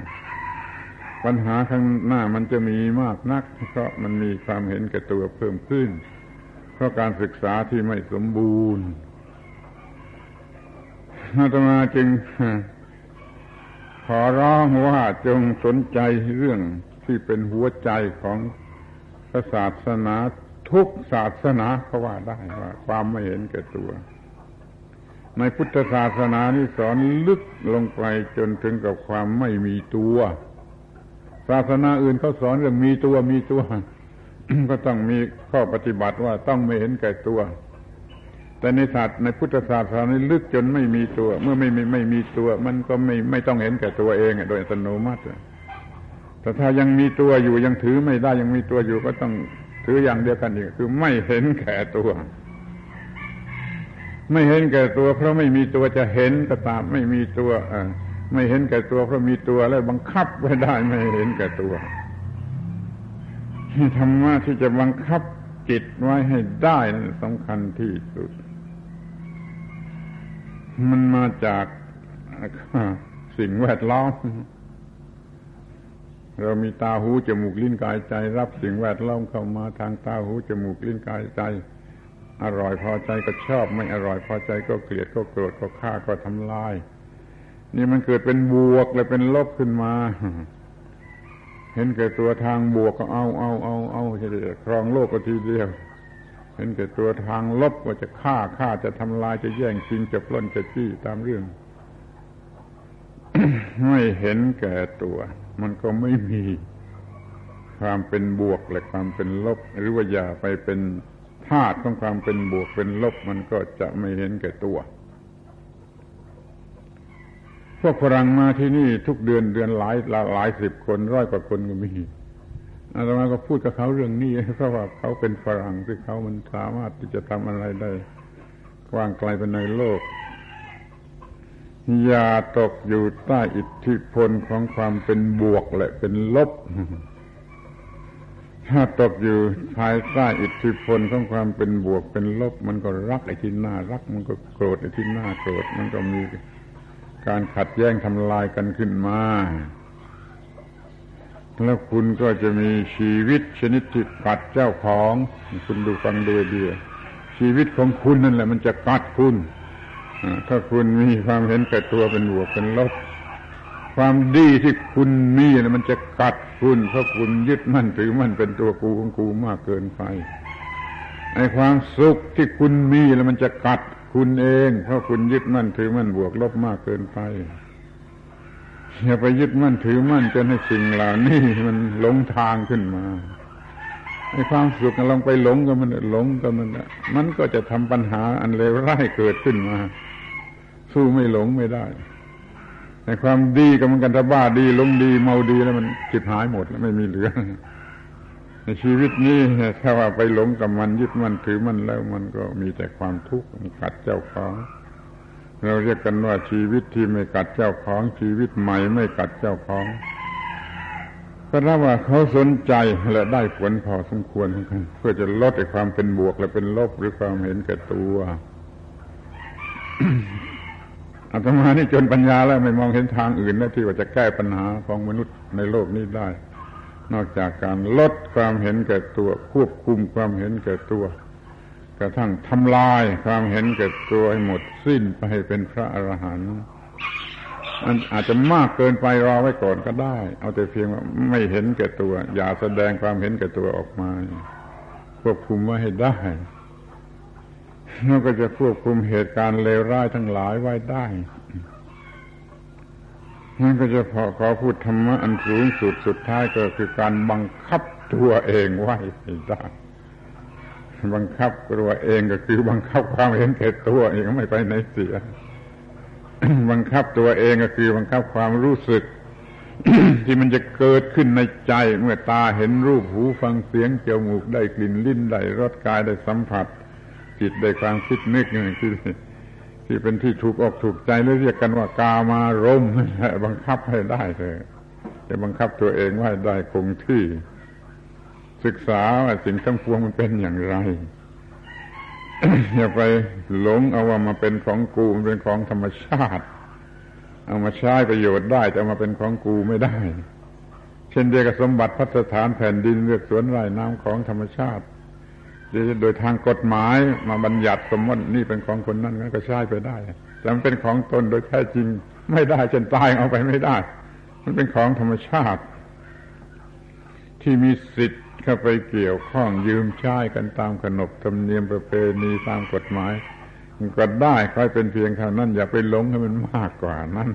[SPEAKER 1] ปัญหาข้างหน้ามันจะมีมากนัก เพราะมันมีความเห็นแก่ตัวเพิ่มขึ้น เพราะการศึกษาที่ไม่สมบูรณ์อาตมาจึงขอร้องว่าจงสนใจเรื่อง ที่เป็นหัวใจของศาสนาทุกศาสนาเขาว่าได้ว่า ความไม่เห็นแก่ตัว ในพุทธศาสนานี่สอนลึกลงไปจนถึงกับความไม่มีตัว ศาสนาอื่นเขาสอนเรื่องมีตัวมีตัว ก็ต้องมีข้อปฏิบัติว่าต้องไม่เห็นแก่ตัว แต่ในศาสตร์ในพุทธศาสนานี่ลึกจนไม่มีตัว เมื่อไม่ไม่ไม่มีตัว มันก็ไม่ไม่ต้องเห็นแก่ตัวเองโดยอัตโนมัติ แต่ถ้ายังมีตัวอยู่ยังถือไม่ได้ยังมีตัวอยู่ก็ต้องถืออย่างเดียวกันอีกคือไม่เห็นแก่ตัว ไม่เห็นแก่ตัว เพราะไม่มีตัวจะเห็นก็ตามไม่มีตัวไม่เห็นแก่ตัว เพราะมีตัวแล้วบังคับไว้ได้ไม่เห็นแก่ตัวธรรมะที่จะบังคับจิตไว้ให้ได้นั่นสำคัญที่สุด มันมาจากสิ่งแวดล้อม เรามีตาหูจมูกลิ้นกายใจ รับสิ่งแวดล้อมเข้ามาทางตาหูจมูกลิ้นกายใจ อร่อยพอใจก็ชอบ ไม่อร่อยพอใจก็เกลียดก็โกรธก็ฆ่าก็ทำลาย นี่มันเกิดเป็นบวกและเป็นลบขึ้นมา เห็นแก่ตัวทางบวกก็เอาเอาเอาเอาจะครองโลกก็ทีเดียว เห็นแก่ตัวทางลบก็จะฆ่าฆ่าจะทำลายจะแย่งชิงจะปล้นจะจี้ตามเรื่อง ไม่เห็นแก่ตัว มันก็ไม่มีความเป็นบวกและความเป็นลบ หรือว่าอย่าไปเป็นธาตุของความเป็นบวกเป็นลบมันก็จะไม่เห็นแก่ตัว พวกฝรั่งมาที่นี่ทุกเดือนเดือนหลายหลายสิบคนร้อยกว่าคนก็มีอาตมาก็พูดกับเขาเรื่องนี้เพราะว่าเขาเป็นฝรั่งที่เขามันสามารถที่จะทำอะไรได้กว้างไกลไปในโลก อย่าตกอยู่ใต้อิทธิพลของความเป็นบวกและเป็นลบ ถ้าตกอยู่ภายใต้อิทธิพลของความเป็นบวกเป็นลบ มันก็รักไอ้ที่น่ารัก มันก็โกรธไอ้ที่น่าโกรธ มันก็มีการขัดแย้งทำลายกันขึ้นมา แล้วคุณก็จะมีชีวิตชนิดที่กัดเจ้าของ คุณดูฟังดูดีชีวิตของคุณนั่นแหละ มันจะกัดคุณ ถ้าคุณมีความเห็นแก่ตัวเป็นบวกเป็นลบ ความดีที่คุณมีนะมันจะกัดคุณเพราะคุณยึดมั่นถือมั่นเป็นตัวกูของกูมากเกินไปไอ้ความสุขที่คุณมีแล้วมันจะกัดคุณเอง เพราะคุณยึดมั่นถือมั่นบวกลบมากเกินไปอย่าไปยึดมั่นถือมั่นจนให้สิ่งเหล่านี้มันหลงทางขึ้นมาไอ้ความสุขลองไปหลงกับมันหลงกับมันมันก็จะทำปัญหาอันเลวร้ายเกิดขึ้นมา สู้ไม่หลงไม่ได้ แต่ความดีกับมันกันถ้าบ้าดีหลงดีเมาดีแล้วมันจิบหายหมดแล้วไม่มีเหลือ ในชีวิตนี้ถ้าว่าไปหลงกับมันยึดมันถือมันแล้วมันก็มีแต่ความทุกข์มันกัดเจ้าของ เราเรียกกันว่าชีวิตที่ไม่กัดเจ้าของ ชีวิตใหม่ไม่กัดเจ้าของก็นับว่าเขาสนใจและได้ผลพอสมควรเหมือนกันเพื่อจะลดไอ้ความเป็นบวกและเป็นลบหรือความเห็นแก่ตัว อาตมานี่จนปัญญาแล้วไม่มองเห็นทางอื่นแล้วที่ว่าจะแก้ปัญหาของมนุษย์ในโลกนี้ได้ นอกจากการลดความเห็นแก่ตัว ควบคุมความเห็นแก่ตัว กระทั่งทำลายความเห็นแก่ตัวให้หมดสิ้นไปเป็นพระอรหันต์มันอาจจะมากเกินไปรอไว้ก่อนก็ได้ เอาแต่เพียงว่าไม่เห็นแก่ตัว อย่าแสดงความเห็นแก่ตัวออกมา ควบคุมไว้ให้ได้ แล้วก็จะควบคุมเหตุการณ์เลวร้ายทั้งหลายไว้ได้นั่นก็จะพอขอพูดธรรมะอันสูงสุดสุดท้ายก็คือการบังคับตัวเองไว้ได้บังคับตัวเองก็คือบังคับความเห็นแก่ตัวเองไม่ไปไหนเสีย บังคับตัวเองก็คือบังคับความรู้สึก ที่มันจะเกิดขึ้นในใจ เมื่อตาเห็นรูปหูฟังเสียงจมูกได้กลิ่นลิ้นได้รสกายได้สัมผัส จิตได้ความคิดนึกอย่งที่ที่เป็นที่ถูกอกถูกใจแล้วเรียกกันว่ากามารมณ์บังคับให้ได้เถอะจะบังคับตัวเองว่าได้คงที่ ศึกษาว่าสิ่งทั้งปวงมันเป็นอย่างไรอย่าไปหลงเอาว่ามาเป็นของกูมันเป็นของธรรมชาติ เอามาใช้ประโยชน์ได้แต่มาเป็นของกูไม่ได้ เช่นเดียวกับสมบัติพัฒฐานแผ่นดินเลือกสวนไร่น้ำของธรรมชาติ โดยทางกฎหมายมาบัญญัติสมมตินี่เป็นของคนนั้นนั้นก็ใช้ไปได้ แต่มันเป็นของตนโดยแท้จริง ไม่ได้จนตายเอาไปไม่ได้ มันเป็นของธรรมชาติ ที่มีสิทธิ์เข้าไปเกี่ยวข้องยืมใช้กันตามขนบธรรมเนียมประเพณีตามกฎหมายก็ได้ค่อยเป็นเพียงเท่านั้นอย่าไปหลงให้มันมากกว่านั้น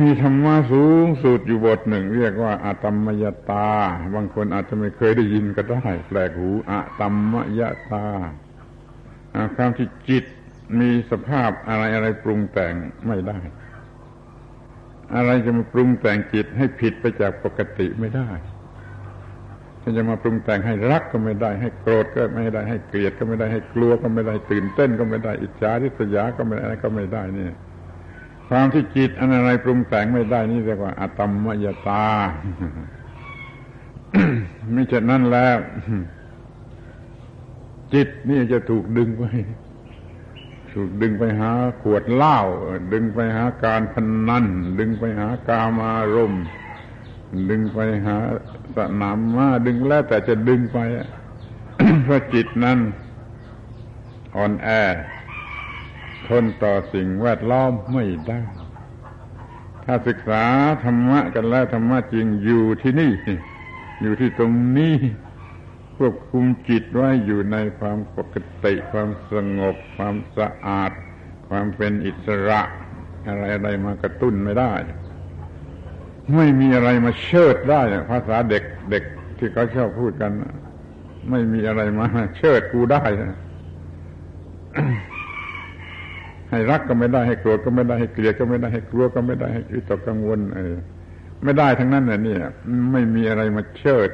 [SPEAKER 1] มีธรรมะสูงสุดอยู่บทหนึ่ง เรียกว่าอาตมยตา บางคนอาจจะไม่เคยได้ยินก็ได้แปลกหูอาตมยตาความที่จิตมีสภาพอะไรอะไรปรุงแต่งไม่ได้ อะไรจะมาปรุงแต่งจิตให้ผิดไปจากปกติไม่ได้จะมาปรุงแต่งให้รักก็ไม่ได้ ให้โกรธก็ไม่ได้ให้เกลียดก็ไม่ได้ให้กลัวก็ไม่ได้ตื่นเต้นก็ไม่ได้ อิจฉาริษยาก็ไม่ได้ก็ไม่ได้เนี่ย ความที่จิตอันอะไรปรุงแต่งไม่ได้นี่เรียกว่าอะตมมยตาไม่เช่นนั้นแล้ว จิตนี่จะถูกดึงไป ถูกดึงไปหาขวดเหล้าดึงไปหาการพนนันดึงไปหากามารมดึงไปหาสนามมาดึงแล้วแต่จะดึงไปเพราะจิตนั้นอ่อนแอ ทนต่อสิ่งแวดล้อมไม่ได้ ถ้าศึกษาธรรมะกันแล้วธรรมะจริงอยู่ที่นี่ อยู่ที่ตรงนี้ควบคุมจิตไว้อยู่ในความปกติ ความสงบ ความสะอาด ความเป็นอิสระ อะไรอะไรมากระตุ้นไม่ได้ ไม่มีอะไรมาเชิดได้ ภาษาเด็กเด็กที่เขาชอบพูดกัน ไม่มีอะไรมาเชิดกูได้ ให้รักก็ไม่ได้ให้โกรธก็ไม่ได้ให้เกลียดก็ไม่ได้ให้กลัวก็ไม่ได้ให้วิตกกังวลเออไม่ได้ทั้งนั้นน่ะนี่ย ไม่มีอะไรมาเชิด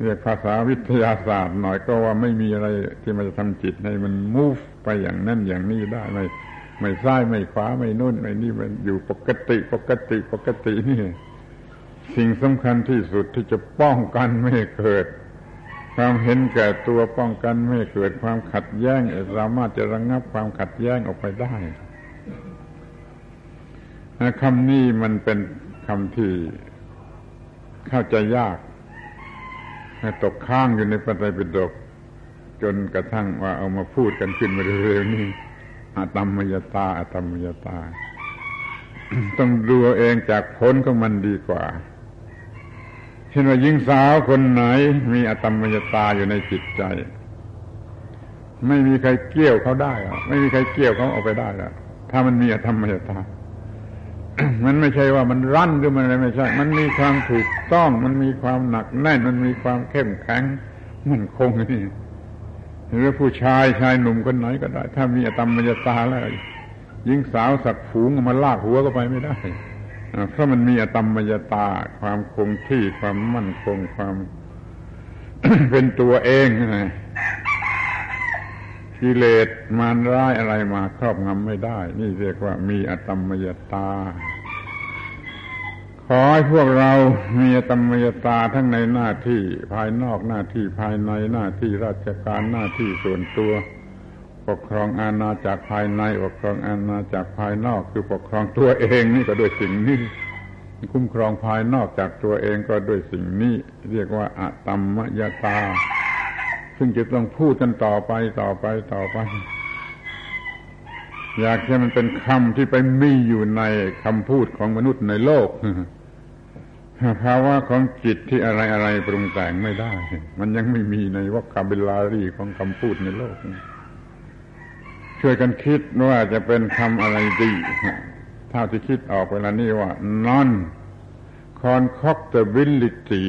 [SPEAKER 1] เรียกภาษาวิทยาศาสตร์หน่อยก็ว่าไม่มีอะไรที่มันจะทำจิตให้มัน move ไปอย่างนั้นอย่างนี้ได้ไม่ไม่ซ้ายไม่ขวาไม่นู่นไม่นี่มันอยู่ปกติปกติปกตินี่ สิ่งสำคัญที่สุดที่จะป้องกันไม่เกิด ความเห็นแก่ตัวป้องกันไม่เกิดความขัดแย้งสามารถจะระงงับความขัดแย้งออกไปได้คำนี้มันเป็นคำที่เข้าใจยากตกข้างอยู่ในปฏิปิฎกจนกระทั่งว่าเอามาพูดกันขึ้นมาเร็วๆนี่อาตมมยตาอาตมมยตา ต้องดูเองจากผลของมันดีกว่า เช่นว่าหญิงสาวคนไหน มีอตมมยตาอยู่ในจิตใจ ไม่มีใครเกี่ยวเขาได้อไม่มีใครเกี่ยวเขาออกไปได้แล้วถ้ามันมีอธรรมยตา มันไม่ใช่ว่ามันรั้นหรือมันอะไรไม่ใช่ มันมีความถูกต้อง มันมีความหนักแน่น มันมีความเข้มแข็ง มันคงนี่หรือผู้ชายชายหนุ่มคนไหนก็ได้ ถ้ามีอตมมยตาแล้วหญิงสาวสักฝูงมาลากหัวก็ไปไม่ได้ เพราะมันมีอตมมยตา ความคงที่ความมั่นคงความเป็นตัวเองนะกิเลสมารร้ายอะไรมาครอบงำไม่ได้ นี่เรียกว่ามีอตมมยตา ขอให้พวกเรามีอตมมยตาทั้งในหน้าที่ภายนอกหน้าที่ภายในหน้าที่ราชการหน้าที่ส่วนตัว ปกครองอาณาจากรภายในปกครองอาณาจากรภายนอก คือปกครองตัวเองนี่ก็ด้วยสิ่งนี้คุ้มครองภายนอกจากตัวเองก็ด้วยสิ่งนี้เรียกว่าอะตัมมยตา ซึ่งจะต้องพูดกันต่อไปต่อไปต่อไป อยากให้มันเป็นคำที่ไปมีอยู่ในคำพูดของมนุษย์ในโลกภาวะของจิตที่อะไรอะไรปรุงแต่งไม่ได้ มันยังไม่มีในวรรคาเบลารีของคำพูดในโลกนี้ ช่วยกันคิดว่าจะเป็นคำอะไรดีเท่าที่คิดออกเวลานี้ว่า non concoctability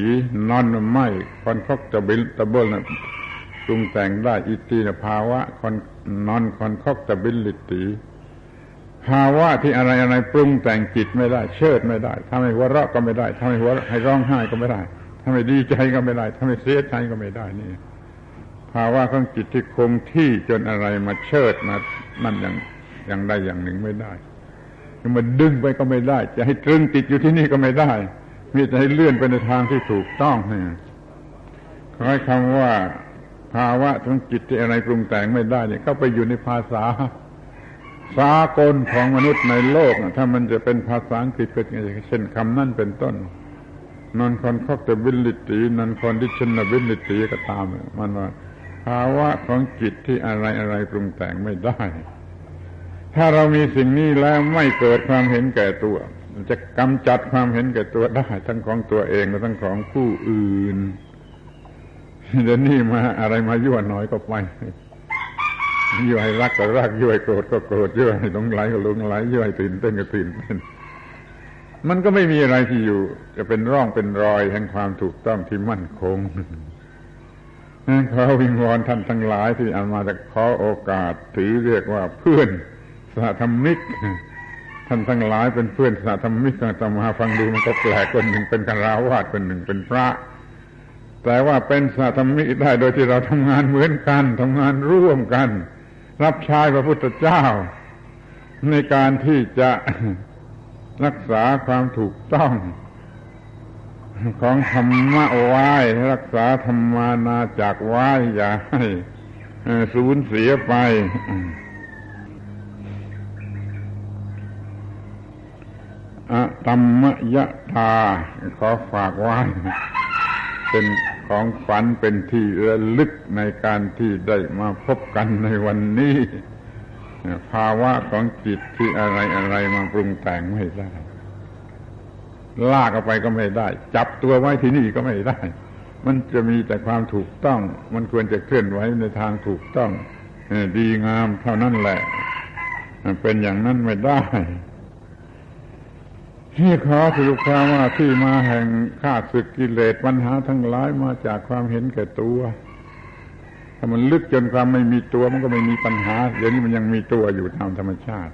[SPEAKER 1] non ไม่ concoctable นะปรุงแต่งได้อิตีนะภาวะ non concoctability ภาวะที่อะไรอะไรปรุงแต่งจิตไม่ได้ เชิดไม่ได้ถ้าไม่หัวเราะก็ไม่ได้ถ้าไม่หัวให้ร้องไห้ก็ไม่ได้ถ้าไม่ดีใจก็ไม่ได้ถ้าไม่เสียใจก็ไม่ได้นี่ ภาวะของจิตที่คงที่จนอะไรมาเชิดมานั่นอย่างอย่างใดอย่างหนึ่งไม่ได้จะมาดึงไปก็ไม่ได้ จะให้ตรึงติดอยู่ที่นี่ก็ไม่ได้ มีแต่ให้เลื่อนไปในทางที่ถูกต้องเนี่ยขอให้คำว่าภาวะของจิตที่อะไรปรุงแต่งไม่ได้เนี่ยก็ไปอยู่ในภาษาสากลของมนุษย์ในโลก ถ้ามันจะเป็นภาษาอังกฤษก็เช่นคำนั่นเป็นต้น non concoctability non conditionability ก็ตามมันว่า ภาวะของจิตที่อะไรอะไรปรุงแต่งไม่ได้ ถ้าเรามีสิ่งนี้แล้วไม่เกิดความเห็นแก่ตัวจะกำจัดความเห็นแก่ตัวได้ ทั้งของตัวเองและทั้งของผู้อื่นเดี๋ยวนี้มาอะไรมายั่วน้อยก็ไปยั่วให้รักก็รักยั่วให้โกรธก็โกรธยั่วให้หลงไหลก็หลงไหลยั่วให้ตื่นเต้นก็ตื่นเต้นมันก็ไม่มีอะไรที่อยู่ จะเป็นร่องเป็นรอยแห่งความถูกต้องที่มั่นคง ขอวิงวอนท่านทั้งหลายที่อามาจะขอโอกาสถือเรียกว่าเพื่อนสาธรรมิก ท่านทั้งหลายเป็นเพื่อนสาธรรมิกจะมาฟังดูมันก็แปลกคนหนึ่งเป็นการาวาสคนหนึ่งเป็นพระ แต่ว่าเป็นสาธรรมิกได้โดยที่เราทำงานเหมือนกันทำงานร่วมกัน รับใช้พระพุทธเจ้า ในการที่จะรักษาความถูกต้อง ของธรรมะไว้รักษาธรรมานาจากไว้อย่าให้สูญเสียไปอะตัมมยะตาขอฝากไว้เป็นของฝันเป็นที่ระลึกในการที่ได้มาพบกันในวันนี้ ภาวะของจิตที่อะไรอะไรมาปรุงแต่งไม่ได้ ลากออกไปก็ไม่ได้ จับตัวไว้ที่นี่ก็ไม่ได้ มันจะมีแต่ความถูกต้อง มันควรจะเคลื่อนไหวในทางถูกต้องดีงามเท่านั้นแหละ เป็นอย่างนั้นไม่ได้ที่ขอสรุปความว่าที่มาแห่งข้าศึกกิเลสปัญหาทั้งหลายมาจากความเห็นแก่ตัว ถ้ามันลึกจนความไม่มีตัวมันก็ไม่มีปัญหา เดี๋ยวนี้มันยังมีตัวอยู่ตามธรรมชาติ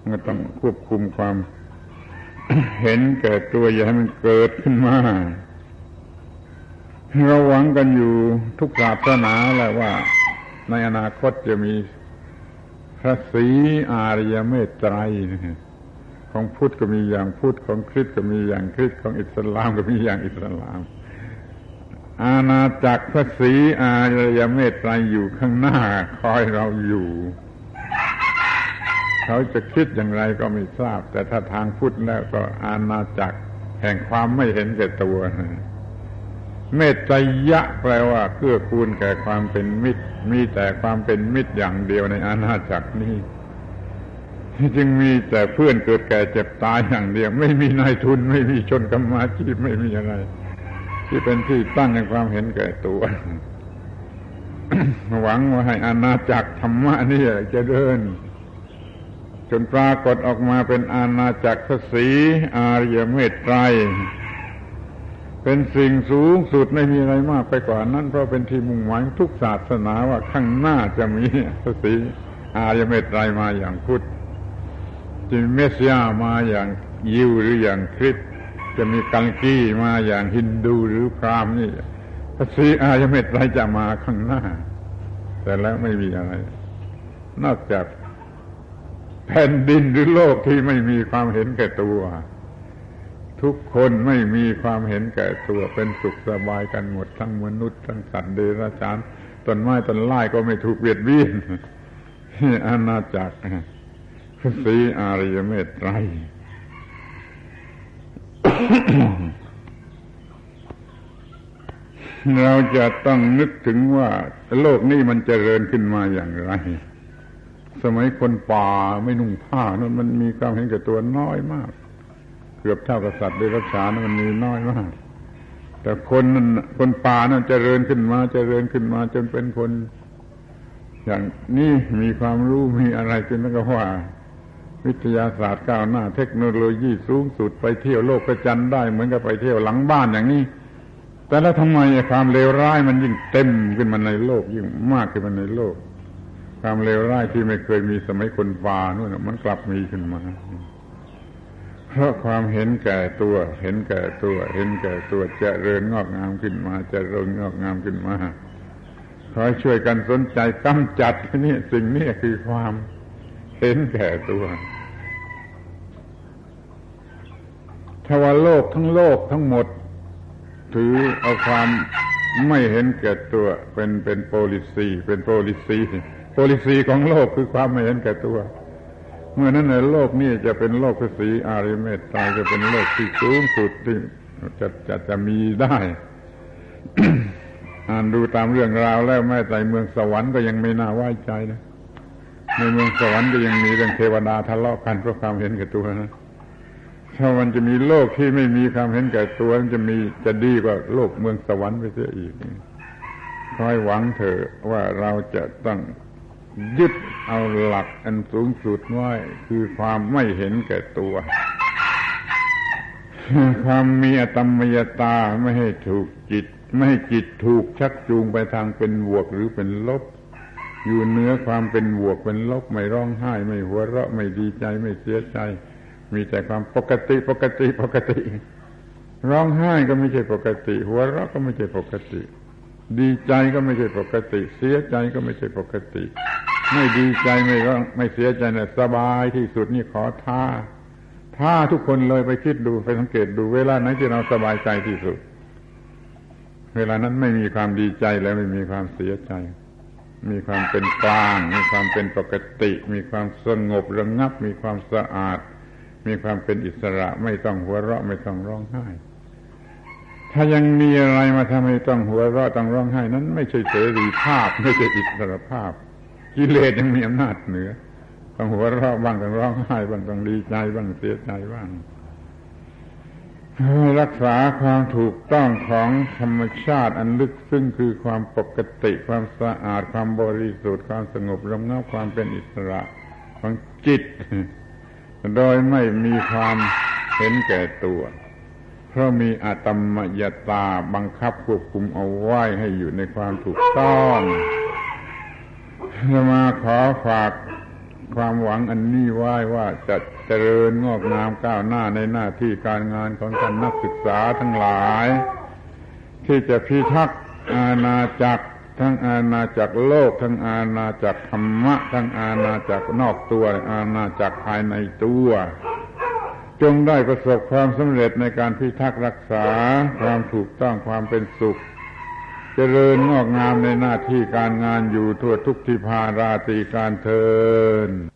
[SPEAKER 1] มันก็ต้องควบคุมความ เห็นแก่ตัวอย่าให้มันเกิดขึ้นมาเราหวังกันอยู่ทุกศาสนาแหละว่า ในอนาคตจะมีพระศรีอารยเมตไตรของพุทธก็มีอย่างพุทธของคริสต์ก็มีอย่างคริสต์ของอิสลามก็มีอย่างอิสลาม อาณาจักรพระศรีอารยเมตไตรอยู่ข้างหน้าคอยเราอยู่ เขาจะคิดอย่างไรก็ไม่ทราบ แต่ถ้าทางพุทธแล้วก็อาณาจักร แห่งความไม่เห็นแก่ตัวเมตไตรยะแปลว่าเกื้อกูลแก่ความเป็นมิตร มีแต่ความเป็นมิตรอย่างเดียวในอาณาจักรนี้จึงมีแต่เพื่อนเกิดแก่เจ็บตายอย่างเดียว ไม่มีนายทุน ไม่มีชนกรรมาชีพไม่มีอะไร ที่เป็นที่ตั้งแห่งความเห็นแก่ตัว หวังว่าให้อาณาจักรธรรมะนี่จะเดิน จนปรากฏออกมาเป็นอาณาจักรสีอารยเมตไตรเป็นสิ่งสูงสุดไม่มีอะไรมากไปกว่านั้น เพราะเป็นที่มุ่งหมายทุกศาสนาว่าข้างหน้าจะมีพระศรีอารยเมตไตรมาอย่างพุทธจะมีเมสยามาอย่างยิวหรืออย่างคริสจะมีกัลกีมาอย่างฮินดูหรือพราหมณ์นี่พระศรีอายเมตไตรจะมาข้างหน้า แต่แล้วไม่มีอะไร นอกจาก แผ่นดินหรือโลกที่ไม่มีความเห็นแก่ตัว ทุกคนไม่มีความเห็นแก่ตัวเป็นสุขสบายกันหมด ทั้งมนุษย์ทั้งสัตว์เดรัจฉานต้นไม้ต้นไม้ก็ไม่ถูกเบียดเบียนอาณาจักรศรีอารยเมตไตรเราจะต้องนึกถึงว่าโลกนี้มันจเจริญขึ้นมาอย่างไร สมัยคนป่าไม่นุ่งผ้านั้นมันมีความเห็นแก่ตัวน้อยมาก เกือบเท่ากับสัตว์ในรักษานมันมีน้อยมาก แต่คนนั้นคนป่านั้นจเจริญขึ้นมาจเจริญขึ้นมาจนเป็นคน อย่างนี้มีความรู้มีอะไรจนต้องว่า วิทยาศาสตร์ก้าวหน้า เทคโนโลยีสูงสุดไปเที่ยวโลกกระจันได้เหมือนกับไปเที่ยวหลังบ้านอย่างนี้แต่แล้วทำไมความเลวร้ายมันยิ่งเต็มขึ้นมาในโลกยิ่งมากขึ้นมาในโลก ความเลวร้ายที่ไม่เคยมีสมัยคนฟานู่นมันกลับมีขึ้นมา เพราะความเห็นแก่ตัว เห็นแก่ตัว เห็นแก่ตัวจะเริญงอกงามขึ้นมาจะเริญงอกงามขึ้นมาขอช่วยกันสนใจกำจัดนี่สิ่งนี้คือความเห็นแก่ตัวถ้าว่าโลกทั้งโลกทั้งหมด ถือเอาความไม่เห็นแก่ตัวเป็นเป็น policy เป็น policy policy ของโลกคือความไม่เห็นแก่ตัว เมื่อนั้นในโลกนี้จะเป็นโลกศรีอาริยเมตไตรยจะเป็นโลกที่สูงสุดที่จะจะจะมีได้อ่านดูตามเรื่องราวแล้วแม้แต่เมืองสวรรค์ก็ยังไม่น่าไว้ใจนะในเมืองสวรรค์ก็ยังมีเรื่องเทวดาทะเลาะกันเพราะความเห็นแก่ตัวนะถ้ามันจะมีโลกที่ไม่มีความเห็นแก่ตัวมันจะมีจะดีกว่าโลกเมืองสวรรค์ไปเสียอีกคอยหวังเถอะว่าเราจะต้อง ยึดเอาหลักอันสูงสุดไว้คือความไม่เห็นแก่ตัว ความมีอตมยตาไม่ให้ถูกจิต ไม่ให้จิตถูกชักจูงไปทางเป็นบวกหรือเป็นลบ อยู่เนื้อความเป็นบวกเป็นลบไม่ร้องไห้ ไม่หัวเราะไม่ดีใจไม่เสียใจ มีแต่ความปกติปกติปกติ ร้องไห้ก็ไม่ใช่ปกติ หัวเราะก็ไม่ใช่ปกติ ดีใจก็ไม่ใช่ปกติ เสียใจก็ไม่ใช่ปกติ ไม่ดีใจไม่ร้องไม่เสียใจนี่ยสบายที่สุดนี่ขอท้าท้าทุกคนเลยไปคิดดูไปสังเกตดูเวลาไหนที่เราสบายใจที่สุด เวลานั้นไม่มีความดีใจและไม่มีความเสียใจ มีความเป็นกลาง มีความเป็นปกติ มีความสงบระงับ มีความสะอาด มีความเป็นอิสระไม่ต้องหัวเราะไม่ต้องร้องไห้ ถ้ายังมีอะไรมาทำให้ต้องหัวเราะต้องร้องไห้นั้น ไม่ใช่เสรีภาพ ไม่ใช่อิสรภาพ กิเลสยังมีอำนาจเหนือต้องหัวเราะบ้างต้องร้องไห้บ้างต้องดีใจบ้างเสียใจบ้างรักษาความถูกต้องของธรรมชาติอันลึกซึ้งคือความปกติความสะอาดความบริสุทธิ์ความสงบระงับความเป็นอิสระของจิต โดยไม่มีความเห็นแก่ตัว เพราะมีอาตมยตาบังคับควบคุมเอาไว้ให้อยู่ในความถูกต้องจะมาขอฝากความหวังอันนี้ไว้ว่าจะเจริญงอกงามก้าวหน้าในหน้าที่การงานของท่านนักศึกษาทั้งหลาย ที่จะพิทักษ์อาณาจักรทั้งอาณาจักรโลก ทั้งอาณาจักรธรรมะ ทั้งอาณาจักรนอกตัว อาณาจักรภายในตัว จงได้ประสบความสำเร็จในการพิทักษ์รักษาความถูกต้องความเป็นสุขเจริญงอกงามในหน้าที่การงานอยู่ทั่วทุกทิพาราตีการเทิน